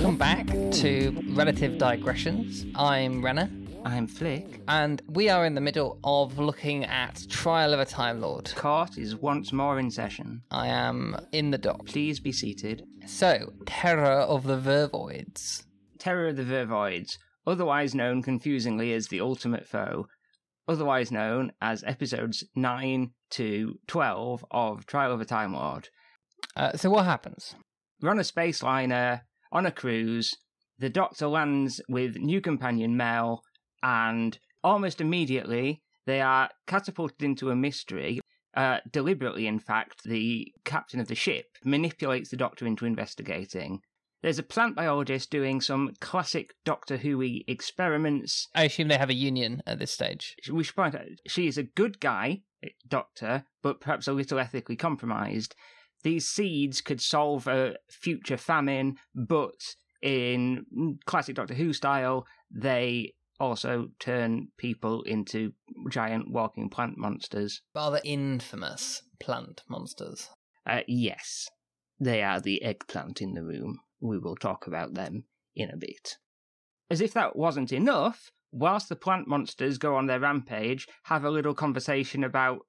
welcome back to Relative Digressions. I'm Renner, I'm Flick. and we are in the middle of looking at Trial of a Time Lord. Cart is once more in session. I am in the dock. Please be seated. So, Terror of the Vervoids. Terror of the Vervoids, otherwise known confusingly as the Ultimate Foe, otherwise known as episodes 9 to 12 of Trial of a Time Lord. Uh, so, what happens? We're on a space liner, on a cruise. The Doctor lands with new companion Mel, and almost immediately they are catapulted into a mystery. Uh, deliberately, in fact, the captain of the ship manipulates the Doctor into investigating. There's a plant biologist doing some classic Doctor Who experiments. I assume they have a union at this stage. We should point out she is a good guy, Doctor, but perhaps a little ethically compromised. These seeds could solve a future famine, but in classic Doctor Who style, they also turn people into giant walking plant monsters. Rather infamous plant monsters. Uh, yes, they are the eggplant in the room. We will talk about them in a bit. As if that wasn't enough, whilst the plant monsters go on their rampage, have a little conversation about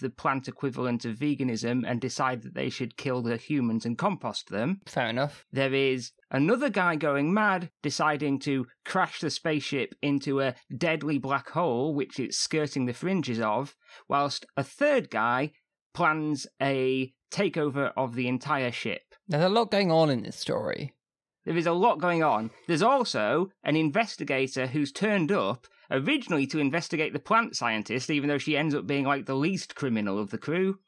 the plant equivalent of veganism and decide that they should kill the humans and compost them. Fair enough. There is another guy going mad, deciding to crash the spaceship into a deadly black hole, which it's skirting the fringes of, whilst a third guy plans a takeover of the entire ship. There's a lot going on in this story. There is a lot going on. There's also an investigator who's turned up originally to investigate the plant scientist, even though she ends up being like the least criminal of the crew.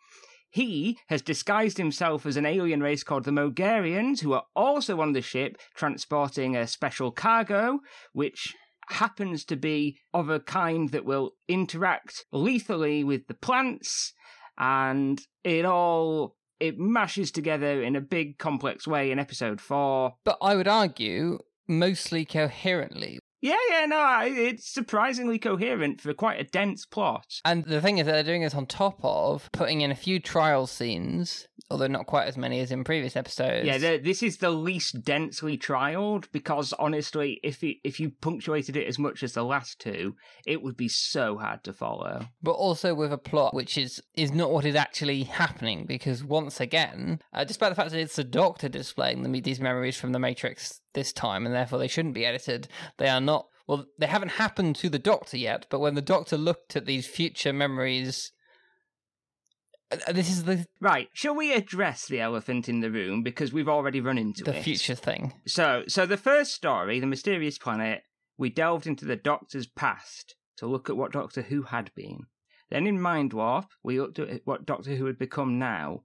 He has disguised himself as an alien race called the Mogarians, who are also on the ship transporting a special cargo, which happens to be of a kind that will interact lethally with the plants, and it all it mashes together in a big complex way in episode four. But I would argue mostly coherently. Yeah, yeah, no, it's surprisingly coherent for quite a dense plot. And the thing is that they're doing this on top of putting in a few trial scenes, although not quite as many as in previous episodes. Yeah, the, this is the least densely trialed because honestly, if it, if you punctuated it as much as the last two, it would be so hard to follow. but also with a plot which is is not what is actually happening because once again, uh, despite the fact that it's the Doctor displaying the, these memories from the Matrix this time, and therefore they shouldn't be edited, they are not. Well, they haven't happened to the Doctor yet, but when the Doctor looked at these future memories. Uh, This is the Right, shall we address the elephant in the room because we've already run into the it? future thing. So, so the first story, the mysterious planet, we delved into the Doctor's past to look at what Doctor Who had been. Then in Mind Warp, we looked at what Doctor Who had become now.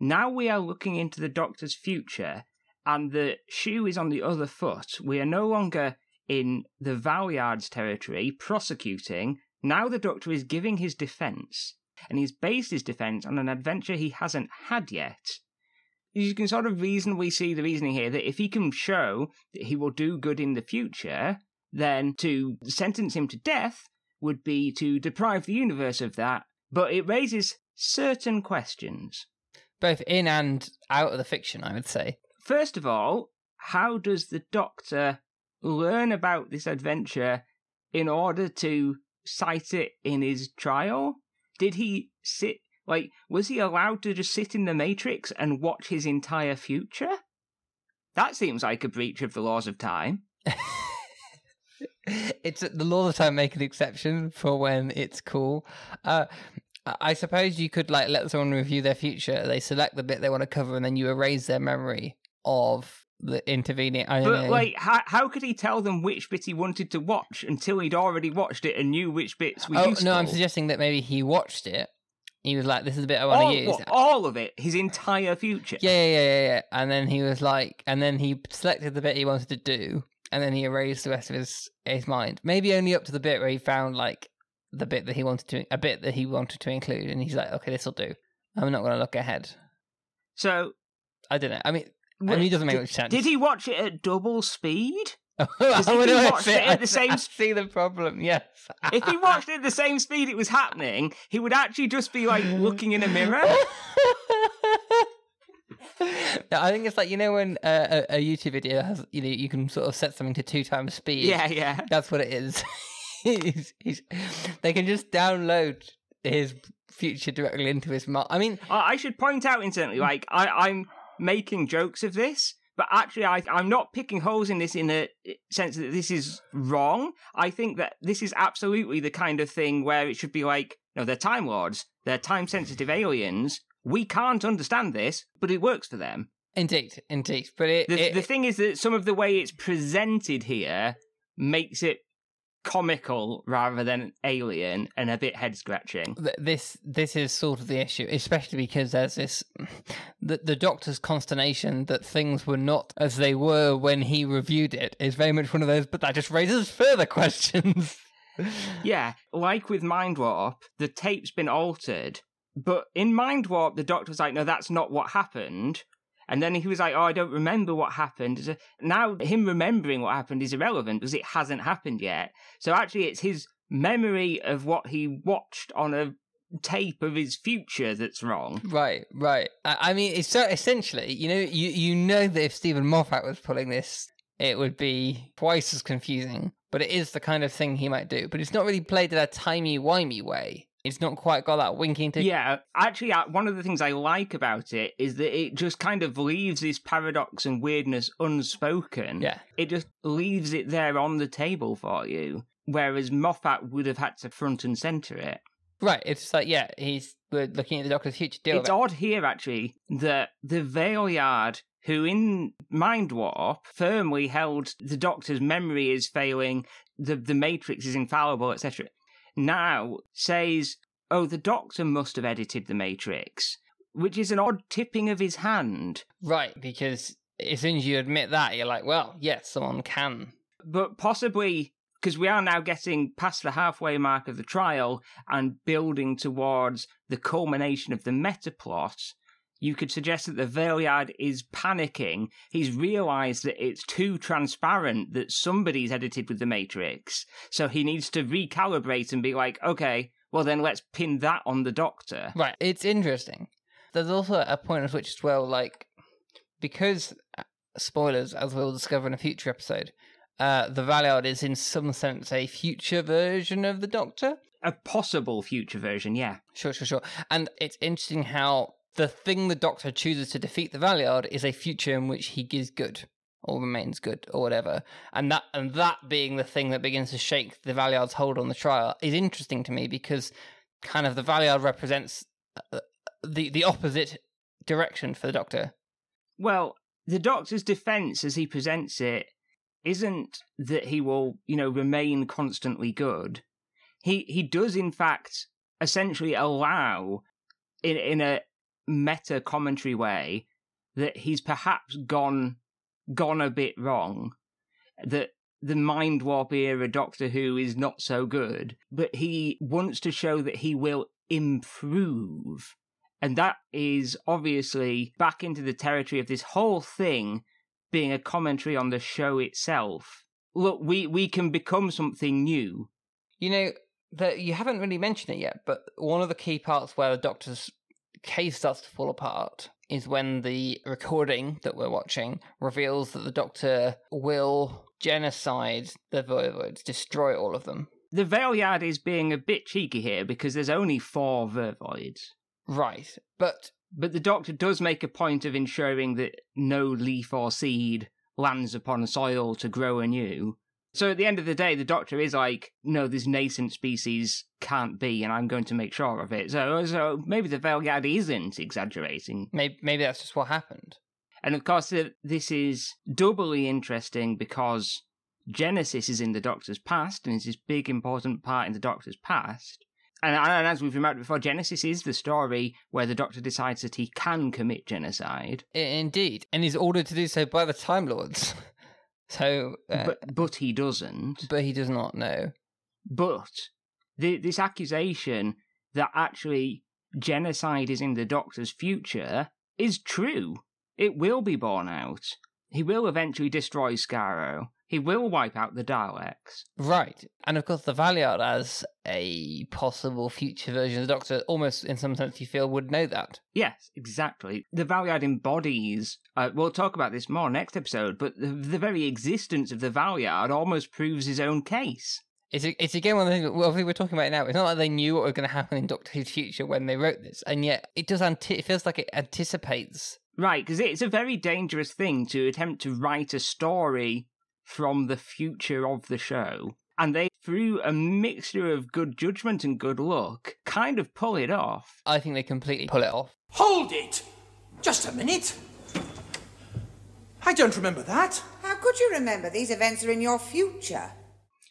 Now we are looking into the Doctor's future, and the shoe is on the other foot. We are no longer in the Valeyard's territory prosecuting. Now the Doctor is giving his defence, and he's based his defence on an adventure he hasn't had yet you can sort of reasonably see the reasoning here that if he can show that he will do good in the future, then to sentence him to death would be to deprive the universe of that. But it raises certain questions. Both in and out of the fiction, I would say. First of all, how does the Doctor learn about this adventure in order to cite it in his trial? Did he sit, like, was he allowed to just sit in the Matrix and watch his entire future? That seems like a breach of the laws of time. it's the law of time make an exception for when it's cool. Uh, I suppose you could like let someone review their future. They select the bit they want to cover, and then you erase their memory of the intervening. I But like, how how could he tell them which bit he wanted to watch until he'd already watched it and knew which bits were oh useful? no, I'm suggesting that maybe he watched it. He was like, "This is the bit I want all, to use." what, all of it, his entire future. Yeah, yeah, yeah, yeah, yeah. And then he was like, and then he selected the bit he wanted to do, and then he erased the rest of his his mind. Maybe only up to the bit where he found like the bit that he wanted to, a bit that he wanted to include, and he's like, okay, this will do. I'm not going to look ahead. So I don't know. I mean, I mean, it doesn't make did, much sense. Did he watch it at double speed? I if he watched it at the same I see the problem. Yes. If he watched it at the same speed it was happening, he would actually just be like looking in a mirror. I think it's like you know when uh, a, a YouTube video has you know you can sort of set something to two times speed. Yeah, yeah. That's what it is. he's, he's, they can just download his future directly into his mind. I mean, I I should point out, incidentally, like I, I'm making jokes of this, but actually, I, I'm not picking holes in this in a sense that this is wrong. I think that this is absolutely the kind of thing where it should be like, no, they're time lords, they're time sensitive aliens. We can't understand this, but it works for them. indeed, indeed. But it, The, it the thing is that some of the way it's presented here makes it comical rather than alien and a bit head scratching. this this is sort of the issue, especially because there's this the the doctor's consternation that things were not as they were when he reviewed it is very much one of those. But that just raises further questions. Yeah, like with Mind Warp, the tape's been altered, but in Mind Warp, the doctor's like, no, that's not what happened. And then he was like, oh, I don't remember what happened. Now, him remembering what happened is irrelevant because it hasn't happened yet. So actually, it's his memory of what he watched on a tape of his future that's wrong. Right, right. I, I mean, it's so essentially, you know, you you know that if Steven Moffat was pulling this, it would be twice as confusing. But it is the kind of thing he might do. But it's not really played in a timey wimey way. It's not quite got that winking to. Yeah, actually, uh, one of the things I like about it is that it just kind of leaves this paradox and weirdness unspoken. Yeah. It just leaves it there on the table for you, whereas Moffat would have had to front and center it. Right. It's like yeah, he's we're looking at the Doctor's future. Deal it's odd here, actually, that the Valeyard, who in Mind Warp firmly held the Doctor's memory is failing, the, the Matrix is infallible, etc., now says, oh, the Doctor must have edited the Matrix, which is an odd tipping of his hand. Right, because as soon as you admit that, you're like, well, yes, someone can. But possibly, because we are now getting past the halfway mark of the trial and building towards the culmination of the meta plot, you could suggest that the Valeyard is panicking. He's realised that it's too transparent that somebody's edited with the Matrix. So he needs to recalibrate and be like, okay, well then let's pin that on the Doctor. Right. It's interesting. There's also a point at which, as well, like, because, uh, spoilers, as we'll discover in a future episode, uh, the Valeyard is in some sense a future version of the Doctor. A possible future version, yeah. Sure, sure, sure. And it's interesting how the thing the Doctor chooses to defeat the Valeyard is a future in which he is good or remains good or whatever. And that and that being the thing that begins to shake the Valeyard's hold on the trial is interesting to me because kind of the Valeyard represents uh, the the opposite direction for the Doctor. Well, the Doctor's defense as he presents it isn't that he will, you know, remain constantly good. He he does in fact essentially allow in in a meta commentary way that he's perhaps gone gone a bit wrong. That the mind warp era Doctor Who is not so good, but he wants to show that he will improve. And that is obviously back into the territory of this whole thing being a commentary on the show itself. Look, we, we can become something new. You know, that you haven't really mentioned it yet, but one of the key parts where the Doctor's case starts to fall apart is when the recording that we're watching reveals that the Doctor will genocide the Vervoids, destroy all of them. The Valeyard is being a bit cheeky here because there's only four Vervoids. Right, but But the Doctor does make a point of ensuring that no leaf or seed lands upon soil to grow anew. So at the end of the day, the Doctor is like, no, this nascent species can't be, and I'm going to make sure of it. So, so maybe the Valeyard isn't exaggerating. maybe maybe that's just what happened. And of course, this is doubly interesting because Genesis is in the Doctor's past, and it's this big important part in the Doctor's past. And, and as we've remarked before, Genesis is the story where the Doctor decides that he can commit genocide, indeed, and he's ordered to do so by the Time Lords. so, uh, but, but he doesn't. but he does not know. But the, this accusation that actually genocide is in the Doctor's future is true. It will be borne out. He will eventually destroy Skaro. He will wipe out the Daleks. Right. And of course, the Valeyard, as a possible future version of the Doctor, almost in some sense, you feel would know that. Yes, exactly. The Valeyard embodies. Uh, we'll talk about this more next episode, but the, the very existence of the Valeyard almost proves his own case. It's, it's again one of the things well, we're talking about now. It's not like they knew what was going to happen in Doctor Who's future when they wrote this, and yet it does. Anti- it feels like it anticipates. Right, because it's a very dangerous thing to attempt to write a story from the future of the show. And they, through a mixture of good judgment and good luck, kind of pull it off. I think they completely pull it off. Hold it! Just a minute. I don't remember that. How could you remember? These events are in your future.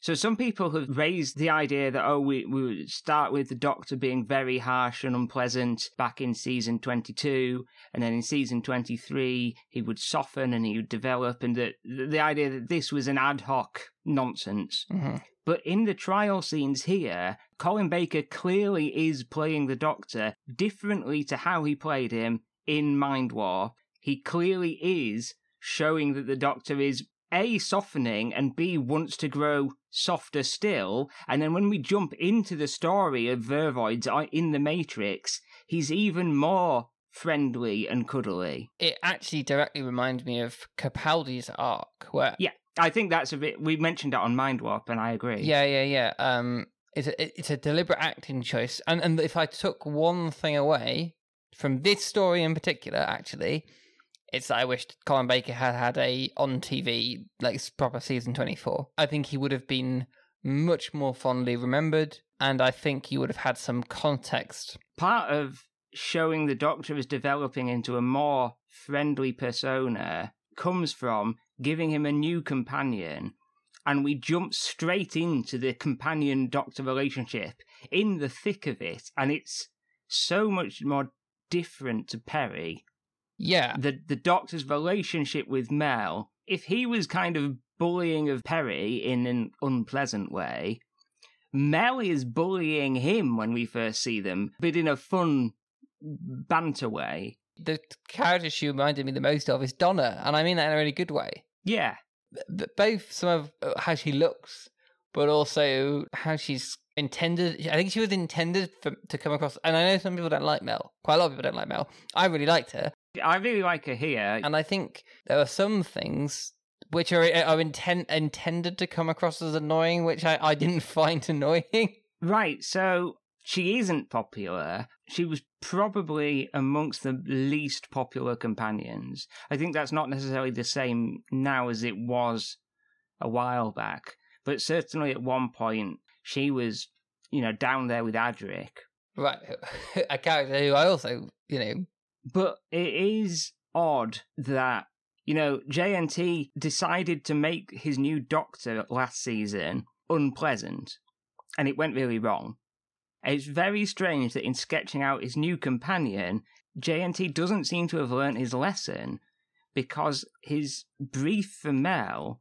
So some people have raised the idea that oh we we would start with the Doctor being very harsh and unpleasant back in season twenty two, and then in season twenty three he would soften and he would develop, and that the idea that this was an ad hoc nonsense. Mm-hmm. But in the trial scenes here, Colin Baker clearly is playing the Doctor differently to how he played him in Mind Warp. He clearly is showing that the Doctor is a softening and b wants to grow softer still. And then when we jump into the story of vervoids in the matrix he's even more friendly and cuddly. It actually directly reminds me of Capaldi's arc, where yeah i think that's a bit we mentioned it on mind warp and i agree. Yeah, yeah, yeah. Um, it's a it's a deliberate acting choice, and and if I took one thing away from this story in particular, actually, it's that I wished Colin Baker had had a on TV like proper season twenty four. I think he would have been much more fondly remembered, and I think you would have had some context. part of showing the doctor is developing into a more friendly persona comes from giving him a new companion and we jump straight into the companion doctor relationship in the thick of it and it's so much more different to Peri Yeah, the the doctor's relationship with mel if he was kind of bullying of Peri in an unpleasant way mel is bullying him when we first see them but in a fun banter way the character she reminded me the most of is Donna, and I mean that in a really good way. yeah b- both some of uh, how she looks, but also how she's intended. I think she was intended for, to come across. And I know some people don't like Mel. Quite a lot of people don't like Mel. I really liked her, i really like her here and I think there are some things which are are intent intended to come across as annoying, which I, I didn't find annoying. Right, so she isn't popular. She was probably amongst the least popular companions. I think that's not necessarily the same now as it was a while back, but certainly at one point she was, you know, down there with Adric. right, a character who I also, you know, But it is odd that, you know, JNT decided to make his new doctor last season unpleasant, and it went really wrong. It's very strange that in sketching out his new companion, JNT doesn't seem to have learnt his lesson because his brief for Mel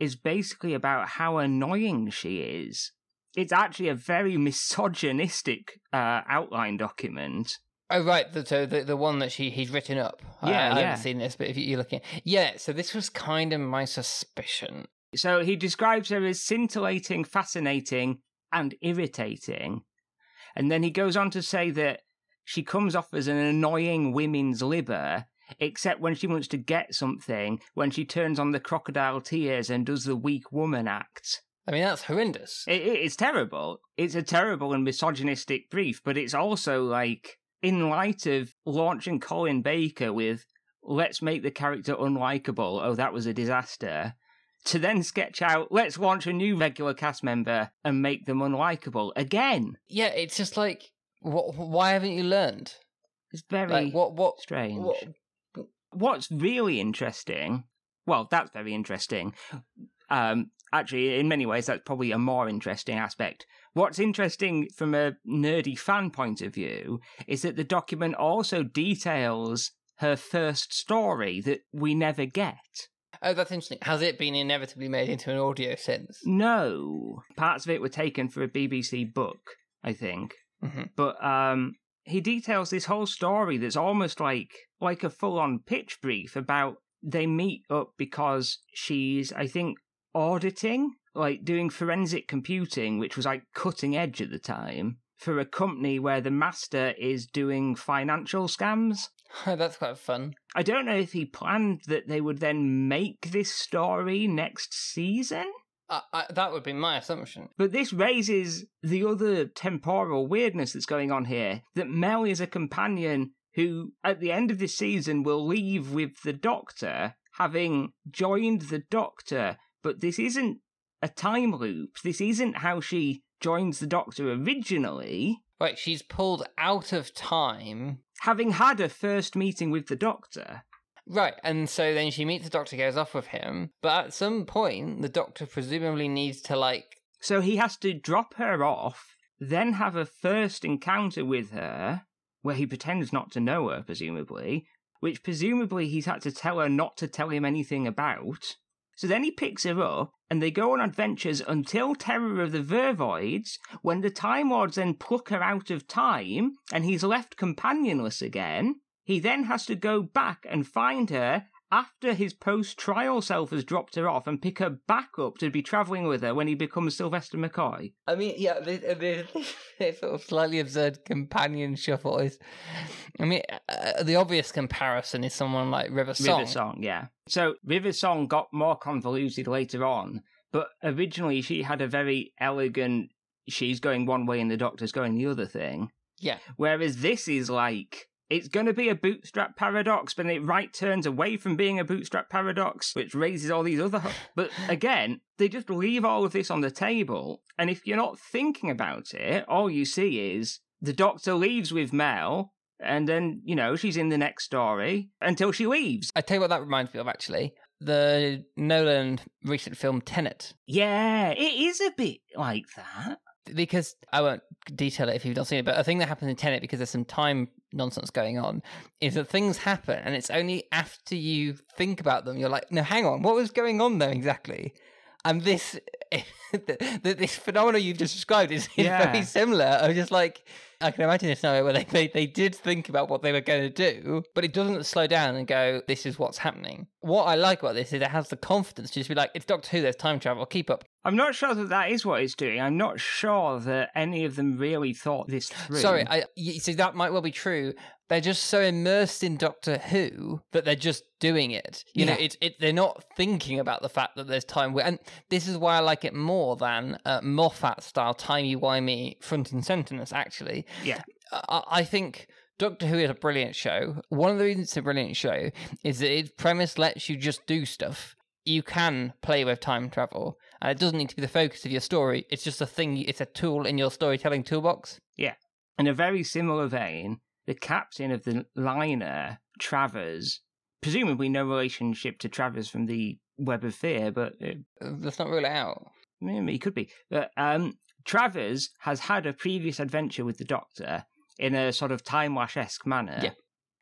is basically about how annoying she is. It's actually a very misogynistic uh, outline document. Oh right, the, so the the one that she he's written up. Yeah, I, yeah. haven't seen this, but if you're looking, yeah. So this was kind of my suspicion. So he describes her as scintillating, fascinating, and irritating. And then he goes on to say that she comes off as an annoying women's libber, except when she wants to get something, when she turns on the crocodile tears and does the weak woman act. I mean, that's horrendous. It, it- it's terrible. It's a terrible and misogynistic brief, but it's also like, in light of launching Colin Baker with, let's make the character unlikable, oh, that was a disaster, to then sketch out, let's launch a new regular cast member and make them unlikable again. Yeah, it's just like, what? Why haven't you learned? It's very Like, what? What? strange. What, What's really interesting, well, that's very interesting. Um, actually, in many ways, that's probably a more interesting aspect. What's interesting from a nerdy fan point of view is that the document also details her first story that we never get. oh, that's interesting. Has it been inevitably made into an audio since? No, parts of it were taken for a BBC book, I think. Mhm. But um, he details this whole story that's almost like like a full on pitch brief about they meet up because she's, I think, auditing, like doing forensic computing, which was like cutting edge at the time, for a company where the master is doing financial scams. That's quite fun. I don't know if he planned that they would then make this story next season. Uh, I, that would be my assumption. But this raises the other temporal weirdness that's going on here that Mel is a companion who, at the end of this season, will leave with the Doctor, having joined the Doctor. But this isn't a time loop. This isn't how she joins the Doctor originally. Right, she's pulled out of time. Having had a first meeting with the Doctor. Right, and so then she meets the Doctor, goes off with him. But at some point, the Doctor presumably needs to, like. So he has to drop her off, then have a first encounter with her, where he pretends not to know her, presumably, which presumably he's had to tell her not to tell him anything about. So then he picks her up, and they go on adventures until Terror of the Vervoids, when the Time Lords then pluck her out of time, and he's left companionless again. He then has to go back and find her after his post trial self has dropped her off and pick her back up to be travelling with her when he becomes Sylvester McCoy. I mean, yeah, the, sort of slightly absurd companion shuffle is. I mean, uh, the obvious comparison is someone like River Song. River Song, yeah. So River Song got more convoluted later on, but originally she had a very elegant. She's going one way and the doctor's going the other thing. Yeah. Whereas this is like it's going to be a bootstrap paradox, but it right turns away from being a bootstrap paradox, which raises all these other. But again, they just leave all of this on the table, and if you're not thinking about it, all you see is the doctor leaves with Mel, and then you know she's in the next story until she leaves. I tell you what that reminds me of actually. The Nolan recent film Tenet. Yeah, it is a bit like that because I won't detail it if you've not seen it, but a thing that happens in Tenet because there's some time nonsense going on is that things happen and it's only after you think about them you're like, no, hang on, what was going on there exactly? And this this phenomenon you've just described is, is Yeah. very similar. I was just like, I can imagine a scenario where they, they, they did think about what they were going to do, but it doesn't slow down and go, this is what's happening. What I like about this is it has the confidence to just be like, it's Doctor Who, there's time travel, keep up. I'm not sure that that is what it's doing. I'm not sure that any of them really thought this through. Sorry, I you see that might well be true. They're just so immersed in Doctor Who that they're just doing it. You know, it's it. They're not thinking about the fact that there's time. Where, and this is why I like it more than uh, Moffat style timey wimey front and centerness. Actually, Yeah. I, I think. Doctor Who is a brilliant show. One of the reasons it's a brilliant show is that its premise lets you just do stuff. You can play with time travel, and it doesn't need to be the focus of your story. It's just a thing. It's a tool in your storytelling toolbox. Yeah. In a very similar vein, the captain of the liner, Travers, presumably no relationship to Travers from the Web of Fear, but uh, Uh, Let's not rule it out. maybe he could be. But um, Travers has had a previous adventure with the Doctor in a sort of time lash esque manner. Yeah.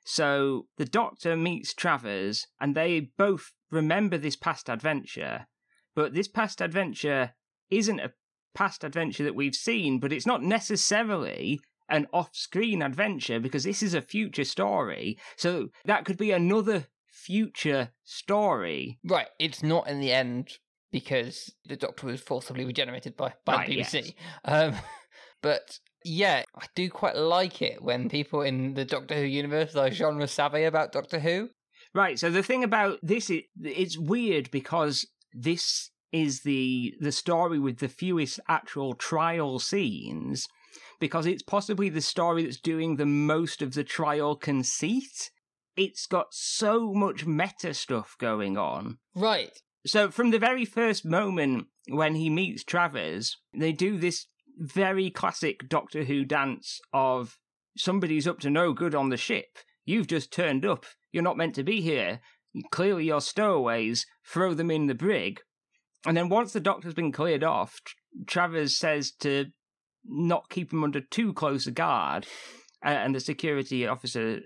So the Doctor meets Travers, and they both remember this past adventure, but this past adventure isn't a past adventure that we've seen, but it's not necessarily an off screen adventure because this is a future story. So that could be another future story. Right, it's not in the end because the Doctor was forcibly regenerated by by Right, the yes. BBC. Um, but yeah, I do quite like it when people in the Doctor Who universe are genre savvy about Doctor Who. Right. So the thing about this is it's weird because this is the the story with the fewest actual trial scenes because it's possibly the story that's doing the most of the trial conceit. It's got so much meta stuff going on. Right. So from the very first moment when he meets Travers, they do this very classic Doctor Who dance of somebody's up to no good on the ship. You've just turned up. You're not meant to be here. Clearly you're stowaways. Throw them in the brig. And then once the doctor's been cleared off, Travers says to not keep him under too close a guard. Uh, and the security officer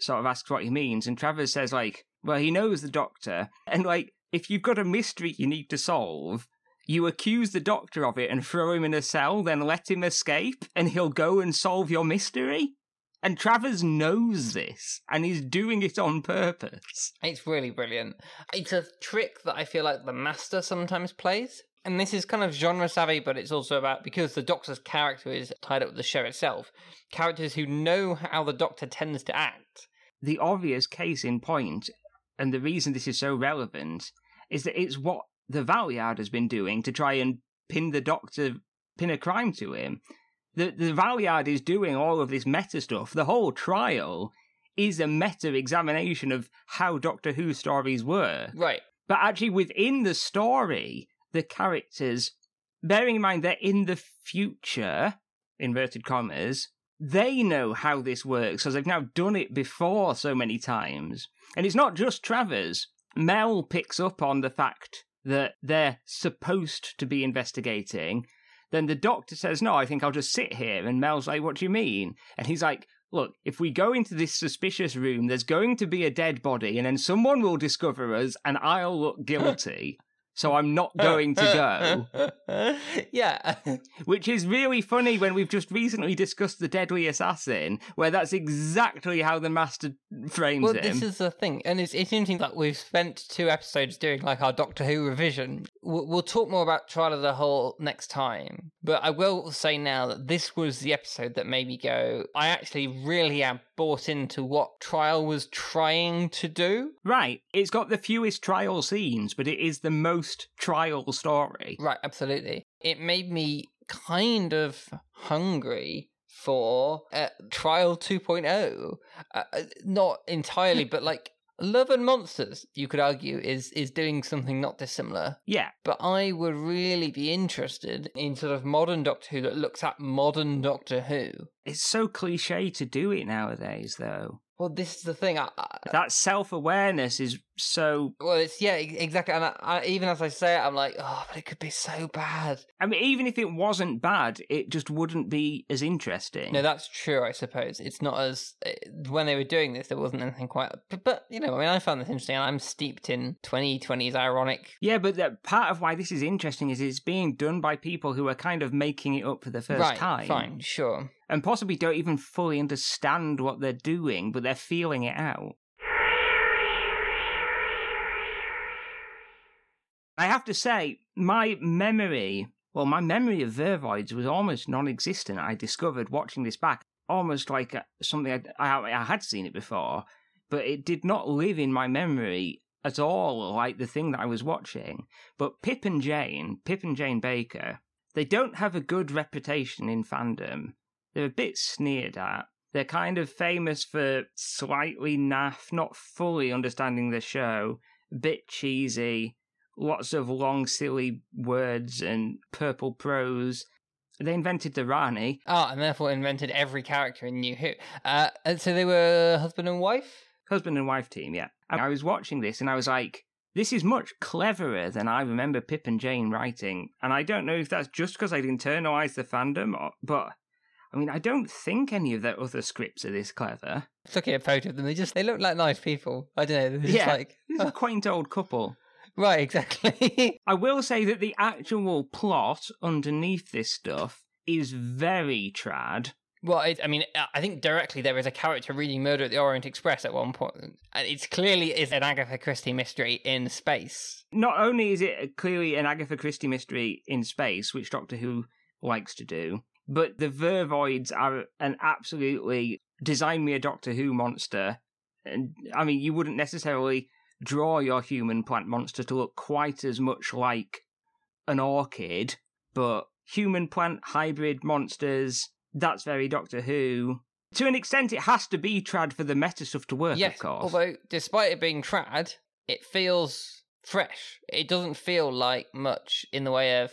sort of asks what he means. And Travers says, like, well, he knows the doctor. And, like, if you've got a mystery you need to solve, you accuse the doctor of it and throw him in a cell, then let him escape, and he'll go and solve your mystery. And Travers knows this and he's doing it on purpose. It's really brilliant. It's a trick that I feel like the Master sometimes plays. And this is kind of genre savvy, but it's also about because the Doctor's character is tied up with the show itself, characters who know how the Doctor tends to act. The obvious case in point, and the reason this is so relevant, is that it's what the Valeyard has been doing to try and pin the Doctor, pin a crime to him. The, the Valeyard is doing all of this meta stuff. The whole trial is a meta examination of how Doctor Who stories were. Right. But actually, within the story, the characters, bearing in mind they're in the future, inverted commas, they know how this works because they've now done it before so many times. And it's not just Travers. Mel picks up on the fact that they're supposed to be investigating. Then the doctor says, No, I think I'll just sit here. And Mel's like, What do you mean? And he's like, Look, if we go into this suspicious room, there's going to be a dead body, and then someone will discover us, and I'll look guilty so I'm not going to go. yeah. Which is really funny when we've just recently discussed The Deadly Assassin, where that's exactly how the Master frames well, him. this is the thing. And it's, it's interesting that we've spent two episodes doing like our Doctor Who revision. We'll, talk more about Trial of the Whole next time. But I will say now that this was the episode that made me go, I actually really am bought into what Trial was trying to do. Right. It's got the fewest trial scenes, but it is the most trial story. Right, absolutely. It made me kind of hungry for uh, Trial 2.0. Uh, uh, not entirely, but like Love and Monsters, you could argue, is is doing something not dissimilar. Yeah. But I would really be interested in sort of modern Doctor Who that looks at modern Doctor Who. It's so cliche to do it nowadays, though. Well, this is the thing. I, I, that self awareness is so. Well, it's yeah, exactly. And I, even as I say it, I'm like, oh, but it could be so bad. I mean, even if it wasn't bad, it just wouldn't be as interesting. No, that's true. I suppose it's not as eh, when they were doing this, there wasn't anything quite. But, but you know, I mean, I found this interesting. I'm steeped in 2020's ironic. Yeah, but that part of why this is interesting is it's being done by people who are kind of making it up for the first right, time. Fine, sure and possibly don't even fully understand what they're doing, but they're feeling it out. I have to say, my memory, well, my memory of Vervoids was almost non existent. I discovered watching this back, almost like uh, something I, I, I had seen it before, but it did not live in my memory at all like the thing that I was watching. But Pip and Jane, Pip and Jane Baker, they don't have a good reputation in fandom they're a bit sneered at. They're kind of famous for slightly naff, not fully understanding the show, a bit cheesy, lots of long, silly words and purple prose. They invented the Rani. Oh, and therefore invented every character in New Who. Uh, so they were husband and wife? Husband and wife team, yeah. And I was watching this and I was like, this is much cleverer than I remember Pip and Jane writing. And I don't know if that's just because I'd internalized the fandom, or, but I mean, I don't think any of their other scripts are this clever. Looking at a photo of them, they just they look like nice people. I don't know. They're yeah, like a quaint old couple. Right, exactly. I will say that the actual plot underneath this stuff is very trad. Well, it, I mean, I think directly there is a character reading Murder at the Orient Express at one point, and it's clearly is an Agatha Christie mystery in space. Not only is it clearly an Agatha Christie mystery in space, which Doctor Who likes to do, but the Vervoids are an absolutely design me a Doctor Who monster. And I mean, you wouldn't necessarily draw your human plant monster to look quite as much like an orchid, but human plant hybrid monsters, that's very Doctor Who. To an extent, it has to be trad for the meta stuff to work, yes, of course. Although, despite it being trad, it feels fresh. It doesn't feel like much in the way of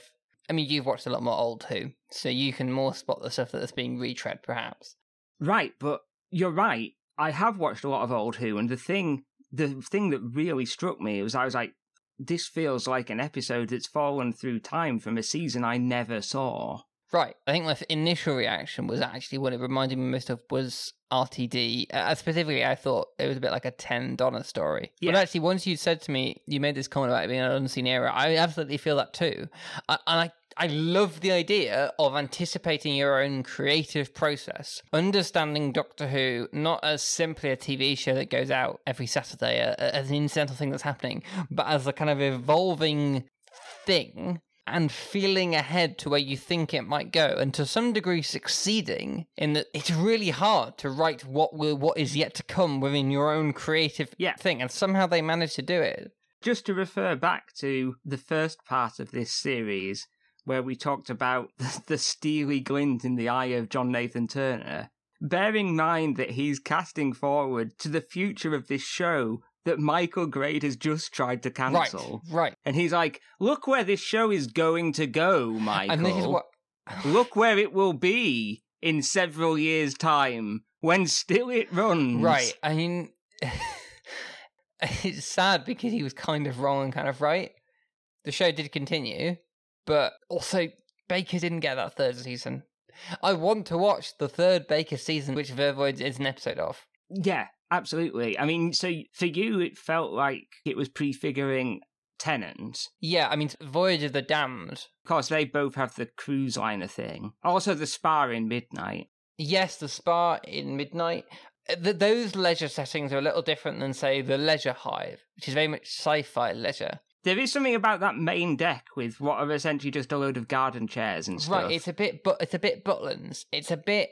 I mean, you've watched a lot more old Who, so you can more spot the stuff that's being retread, perhaps. Right, but you're right. I have watched a lot of old Who, and the thing, the thing that really struck me was I was like, this feels like an episode that's fallen through time from a season I never saw. Right. I think my initial reaction was actually what it reminded me most of was RTD. Uh, specifically, I thought it was a bit like a Ten Donna story. Yeah. But actually, once you said to me, you made this comment about it being an unseen era, I absolutely feel that too. I, and I, I love the idea of anticipating your own creative process, understanding Doctor Who not as simply a TV show that goes out every Saturday as an incidental thing that's happening, but as a kind of evolving thing and feeling ahead to where you think it might go and to some degree succeeding in that it's really hard to write what will what is yet to come within your own creative Yeah. thing and somehow they manage to do it Just to refer back to the first part of this series, where we talked about the, steely glint in the eye of John Nathan Turner, bearing in mind that he's casting forward to the future of this show that Michael Grade has just tried to cancel. right right And he's like, look where this show is going to go, Michael. and this is what Look where it will be in several years' time when still it runs. Right. I mean, it's sad because he was kind of wrong and kind of right. The show did continue, but also Baker didn't get that third season. I want to watch the third Baker season, which Vervoid is an episode of. Yeah, absolutely. I mean, so for you, it felt like it was prefiguring Tennant. Yeah, I mean, Voyage of the Damned. Of course, they both have the cruise liner thing. Also, the spa in Midnight. Yes, the spa in Midnight. Uh, Th- those leisure settings are a little different than, say, the Leisure Hive, which is very much sci-fi leisure. There is something about that main deck with what are essentially just a load of garden chairs and stuff. Right, it's a bit, but it's a bit Butlins. It's a bit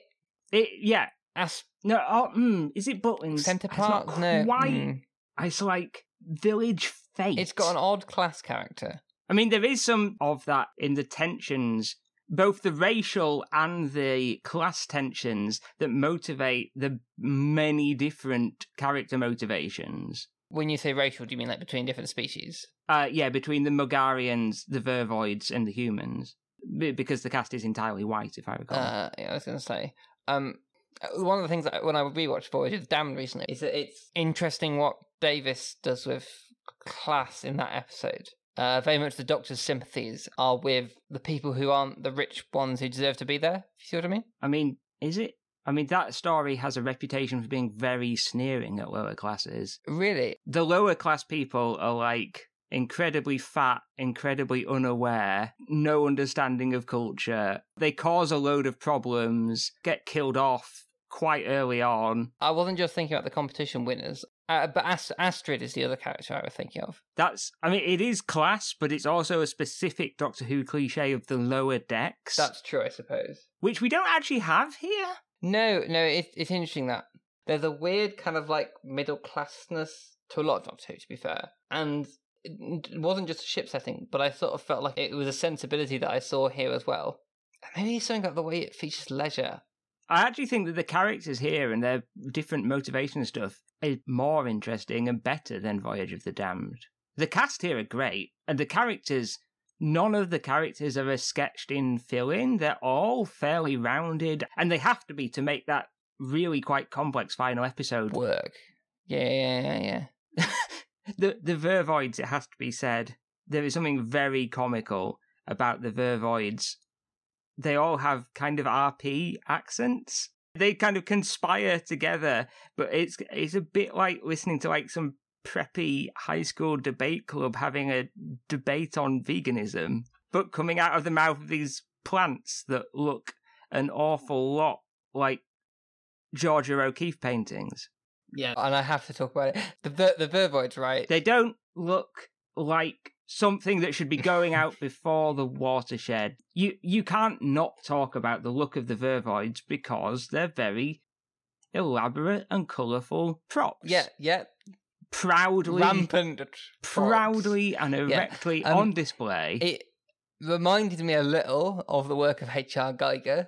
It, yeah. as No, oh, mm, is it Butlins? Centre It's Park. No, Quite. mm. It's like Village Fate. It's got an odd class character. I mean, there is some of that in the tensions, both the racial and the class tensions that motivate the many different character motivations. When you say racial, do you mean like between different species? Uh, yeah, between the Mogarians, the Vervoids, and the humans. B- Because the cast is entirely white, if I recall. Uh, yeah, I was going to say. Um, uh, one of the things that when I rewatched Voyage of the Damned recently is that it's interesting what Davies does with class in that episode. Uh, very much the Doctor's sympathies are with the people who aren't the rich ones who deserve to be there. If you see what I mean? I mean, is it? I mean, that story has a reputation for being very sneering at lower classes. Really? the lower class people are like incredibly fat, incredibly unaware, no understanding of culture. They cause a load of problems, get killed off quite early on. I wasn't just thinking about the competition winners, uh, but Ast- Astrid is the other character I was thinking of. That's, I mean, it is class, but it's also a specific Doctor Who cliche of the lower decks, That's true, I suppose. which we don't actually have here. No, no, it, it's interesting that there's a weird kind of like middle classness to a lot of Doctor Who, to be fair. And it wasn't just a ship setting, but I sort of felt like it was a sensibility that I saw here as well. Maybe something about the way it features leisure. I actually think that the characters here and their different motivation and stuff is more interesting and better than Voyage of the Damned. The cast here are great, and the characters, none of the characters are a sketched in fill in. They're all fairly rounded, and they have to be to make that really quite complex final episode. Work. Yeah, yeah, yeah, yeah. the the Vervoids, it has to be said, there is something very comical about the Vervoids. They all have kind of RP accents. They kind of conspire together, but it's it's a bit like listening to like some preppy high school debate club having a debate on veganism, but coming out of the mouth of these plants that look an awful lot like Georgia O'Keeffe paintings. Yeah. And I have to talk about it. The ver- the Vervoids, right? They don't look like something that should be going out before the watershed. You you can't not talk about the look of the Vervoids because they're very elaborate and colourful props. yeah, yeah. Proudly Rampant. props. proudly and erectly Um, on display. It reminded me a little of the work of H.R. Giger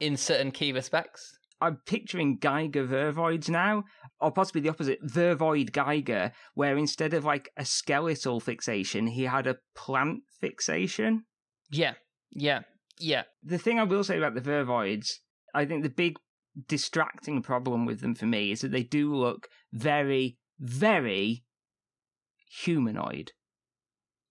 in certain key respects. I'm picturing Giger Vervoids now, or possibly the opposite, Vervoid Giger, where instead of like a skeletal fixation, he had a plant fixation. Yeah, yeah, yeah. the thing I will say about the Vervoids, I think the big distracting problem with them for me is that they do look very, very humanoid.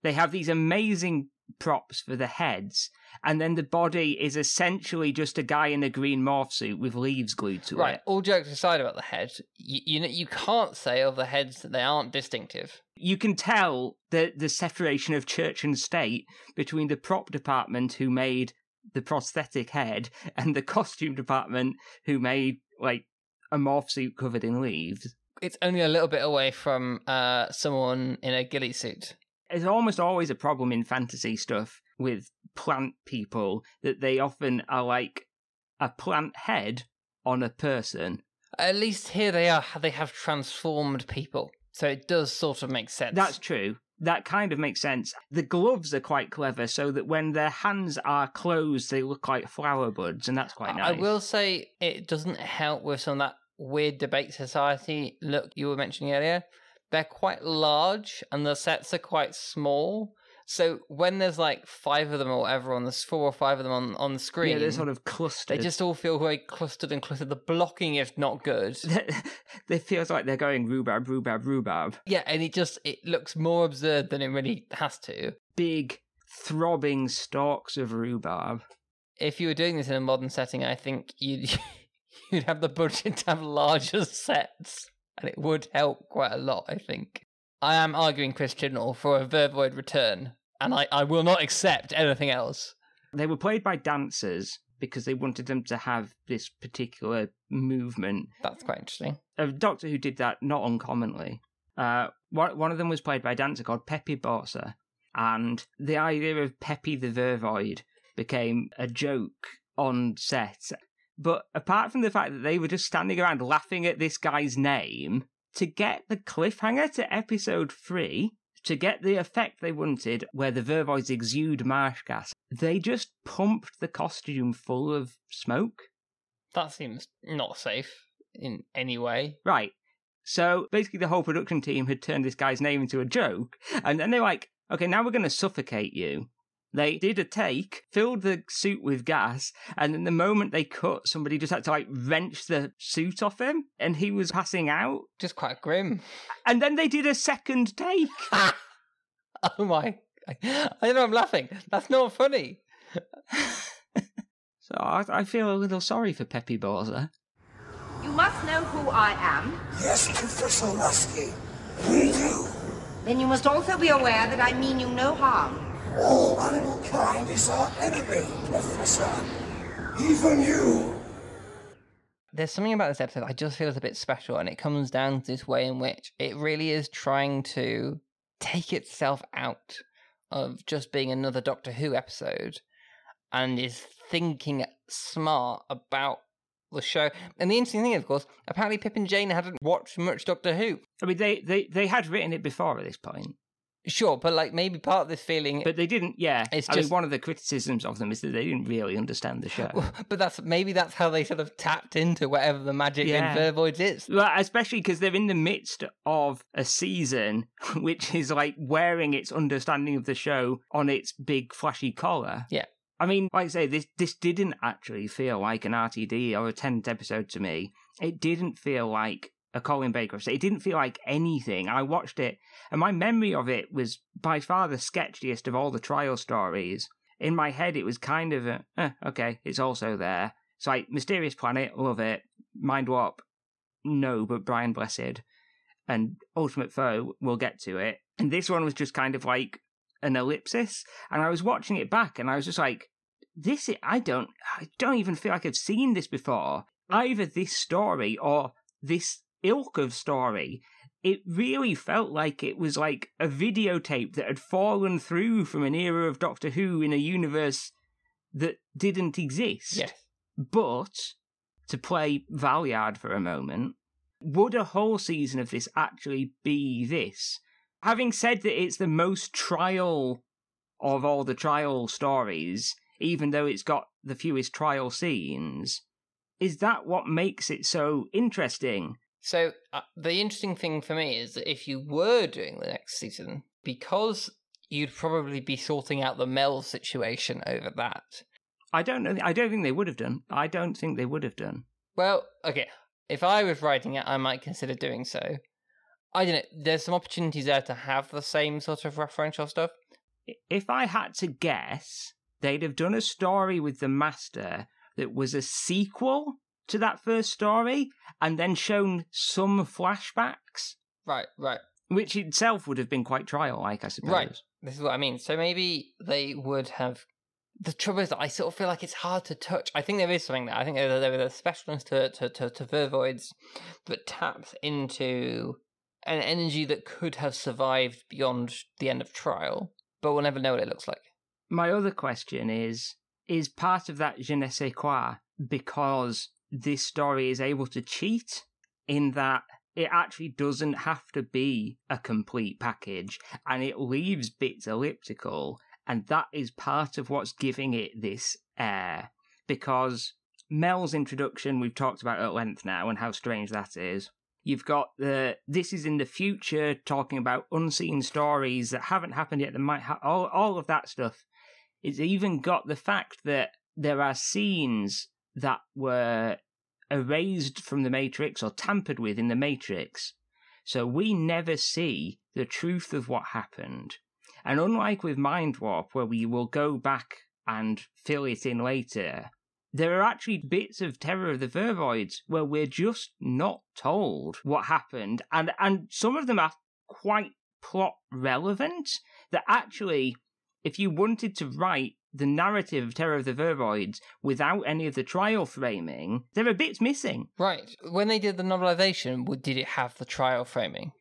They have these amazing props for the heads, and then the body is essentially just a guy in a green morph suit with leaves glued to Right. it. Right. All jokes aside about the head, you, you know you can't say of the heads that they aren't distinctive. You can tell the the separation of church and state between the prop department who made the prosthetic head and the costume department who made like a morph suit covered in leaves. It's only a little bit away from uh, someone in a ghillie suit. It's almost always a problem in fantasy stuff with plant people that they often are like a plant head on a person. At least here they are. They have transformed people, so it does sort of make sense. That's true. That kind of makes sense. The gloves are quite clever, so that when their hands are closed, they look like flower buds, and that's quite nice. I will say it doesn't help with some of that weird debate society look you were mentioning earlier. They're quite large and the sets are quite small. So when there's like five of them or whatever on the four or five of them on, on the screen, Yeah, they're sort of clustered. they just all feel very clustered and clustered. The blocking is not good. it feels like they're going rhubarb, rhubarb, rhubarb. Yeah, and it just it looks more absurd than it really has to. Big, throbbing stalks of rhubarb. If you were doing this in a modern setting, I think you'd you'd have the budget to have larger sets, and it would help quite a lot. I think. I am arguing Chris Chibnall for a Vervoid return, and I, I will not accept anything else. They were played by dancers because they wanted them to have this particular movement. That's quite interesting. A Doctor Who did that not uncommonly. Uh, one one of them was played by a dancer called Peppi Borza, and the idea of Peppi the Vervoid became a joke on set. But apart from the fact that they were just standing around laughing at this guy's name, to get the cliffhanger to episode three, to get the effect they wanted, where the Vervoids exude marsh gas, they just pumped the costume full of smoke. That seems not safe in any way. Right. So basically, the whole production team had turned this guy's name into a joke, and then they're like, okay, now we're going to suffocate you. They did a take, filled the suit with gas, and then the moment they cut, somebody just had to like wrench the suit off him, and he was passing out. Just quite grim. And then they did a second take. oh my! I don't know. I'm laughing. That's not funny. So I, I feel a little sorry for Peppi Borza. You must know who I am. Yes, Professor Lasky. We do. Then you must also be aware that I mean you no harm. All animal kind is our enemy, Professor. Even you. There's something about this episode I just feel is a bit special, and it comes down to this way in which it really is trying to take itself out of just being another Doctor Who episode and is thinking smart about the show. And the interesting thing, of course, apparently Pip and Jane hadn't watched much Doctor Who. I mean, they, they, they had written it before at this point, Sure, but like maybe part of this feeling but they didn't. Yeah, It's I just- mean, one of the criticisms of them is that they didn't really understand the show. but that's maybe that's how they sort of tapped into whatever the magic Yeah. in Vervoids is. Well, especially because they're in the midst of a season which is like wearing its understanding of the show on its big flashy collar. Yeah. I mean, like I say, this this didn't actually feel like an RTD or a 10th episode to me. It didn't feel like a Colin Baker episode. It didn't feel like anything. I watched it, and my memory of it was by far the sketchiest of all the trial stories. In my head, it was kind of a, eh, okay, it's also there. So like Mysterious Planet, love it. Mind Warp, no, but Brian Blessed and Ultimate Foe, we'll get to it. And this one was just kind of like an ellipsis. And I was watching it back and I was just like, this, i- I don't, I don't even feel like I've seen this before. Either this story or this ilk of story. It really felt like it was like a videotape that had fallen through from an era of Doctor Who in a universe that didn't exist. Yes. But to play Valeyard for a moment, would a whole season of this actually be this? Having said that it's the most trial of all the trial stories, even though it's got the fewest trial scenes, is that what makes it so interesting? So uh, the interesting thing for me is that if you were doing the next season, because you'd probably be sorting out the Mel situation over that. I don't know. I don't think they would have done. I don't think they would have done. Well, okay, if I was writing it, I might consider doing so. I don't know. There's some opportunities there to have the same sort of referential stuff. if I had to guess, they'd have done a story with the Master that was a sequel to that first story and then shown some flashbacks, Right, right, which itself would have been quite trial like, I suppose. right. This is what I mean. So maybe they would have. The trouble is that I sort of feel like it's hard to touch. I think there is something there. I think there, there is a specialness to, to, to, to Vervoids that taps into an energy that could have survived beyond the end of trial, but we'll never know what it looks like. My other question is is part of that je ne sais quoi because this story is able to cheat in that it actually doesn't have to be a complete package and it leaves bits elliptical and that is part of what's giving it this air because Mel's introduction we've talked about at length now and how strange that is. You've got the this is in the future talking about unseen stories that haven't happened yet that might ha- all all of that stuff. It's even got the fact that there are scenes that were erased from the Matrix or tampered with in the Matrix. So we never see the truth of what happened. And unlike with Mind Warp, where we will go back and fill it in later, there are actually bits of Terror of the Vervoids where we're just not told what happened, and and some of them are quite plot relevant. That actually, if you wanted to write the narrative of Terror of the Vervoids without any of the trial framing, there are bits missing. Right. When they did the novelization, did it have the trial framing?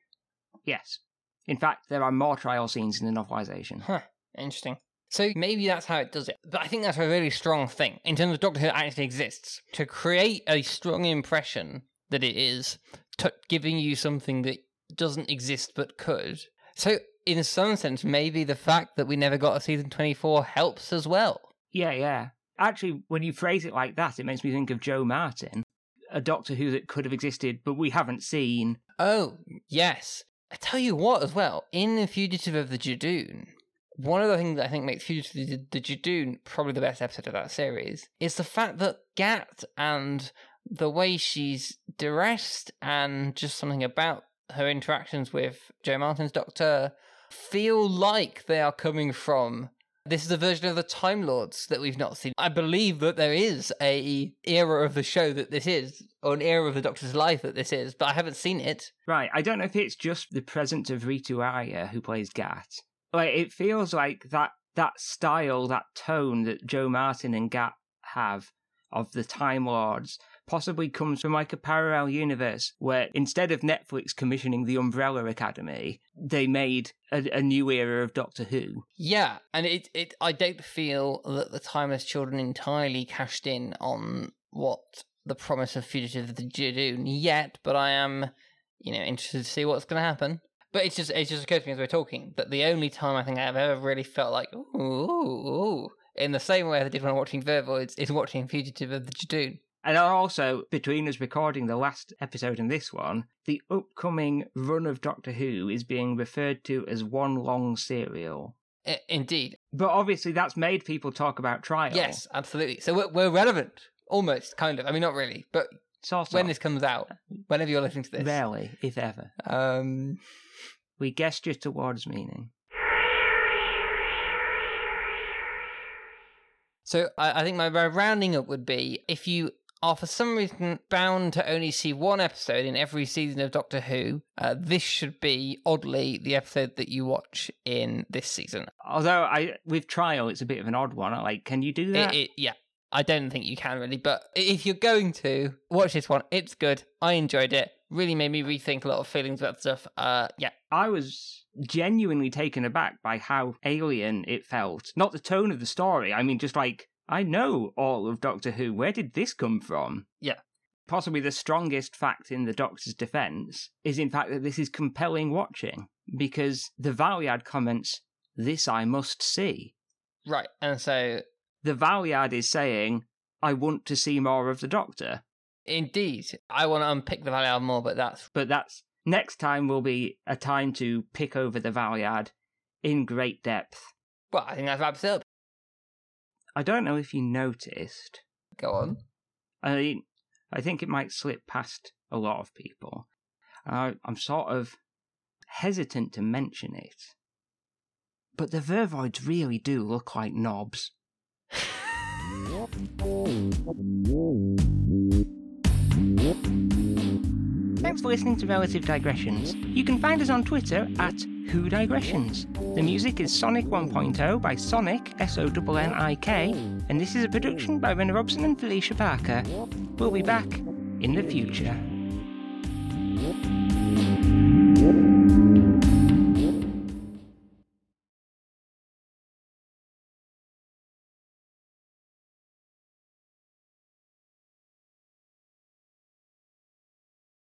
Yes. In fact, there are more trial scenes in the novelization. Huh. Interesting. So maybe that's how it does it. But I think that's a really strong thing in terms of Doctor Who actually exists to create a strong impression that it is t- giving you something that doesn't exist but could. So in some sense, maybe the fact that we never got a season twenty-four helps as well. Yeah, yeah. Actually, when you phrase it like that, it makes me think of Jo Martin, a Doctor Who that could have existed, but we haven't seen. Oh yes. I tell you what, as well, in The Fugitive of the Judoon, one of the things that I think makes Fugitive of the, Judoon probably the best episode of that series is the fact that Gat and the way she's dressed and just something about her interactions with Jo Martin's Doctor feel like they are coming from. This is a version of the Time Lords that we've not seen. I believe that there is a era of the show that this is, or an era of the Doctor's life that this is, but I haven't seen it. Right, I don't know if it's just the presence of Ritu Arya who plays Gat. Like, it feels like that that style, that tone that Jo Martin and Gat have of the Time Lords possibly comes from like a parallel universe where instead of Netflix commissioning the Umbrella Academy, they made a, a new era of Doctor Who. Yeah, and it, it I don't feel that the Timeless Children entirely cashed in on what the promise of Fugitive of the Judoon yet, but I am, you know, interested to see what's going to happen. But it's just it just occurred to me as we're talking that the only time I think I've ever really felt like ooh, ooh, in the same way as I did when watching Vervoids is watching Fugitive of the Judoon. And also, between us recording the last episode and this one, the upcoming run of Doctor Who is being referred to as one long serial. I- indeed, But obviously, that's made people talk about trial. yes, absolutely. So we're, we're relevant, almost, kind of. I mean, not really, but sort of. when this comes out, whenever you're listening to this, Rarely, if ever. um, We gesture towards meaning. So I, I think my rounding up would be if you are for some reason bound to only see one episode in every season of Doctor Who, uh, this should be oddly the episode that you watch in this season. Although I, with trial, it's a bit of an odd one. Like, can you do It, that? it, yeah, I don't think you can really, but if you're going to watch this one, it's good. I enjoyed it. Really made me rethink a lot of feelings about stuff. Uh, yeah, I was genuinely taken aback by how alien it felt. Not the tone of the story. I mean, just like I know all of Doctor Who. Where did this come from? Yeah. Possibly the strongest fact in the Doctor's defense is, in fact, that this is compelling watching because the Valeyard comments, "This I must see." right. And so The Valeyard is saying, "I want to see more of the Doctor." indeed, I want to unpick the Valley more, but that's But that's next time will be a time to pick over the Valeyard in great depth. well, I think that wraps it up. I don't know if you noticed. Go on. I I think it might slip past a lot of people. I, I'm sort of hesitant to mention it But the Vervoids really do look like knobs. Thanks for listening to Relative Digressions. You can find us on Twitter at Who Digressions. The music is Sonic 1.0 by Sonnik, S O N N I K, and this is a production by Renner Robson and Felicia Parker. We'll be back in the future.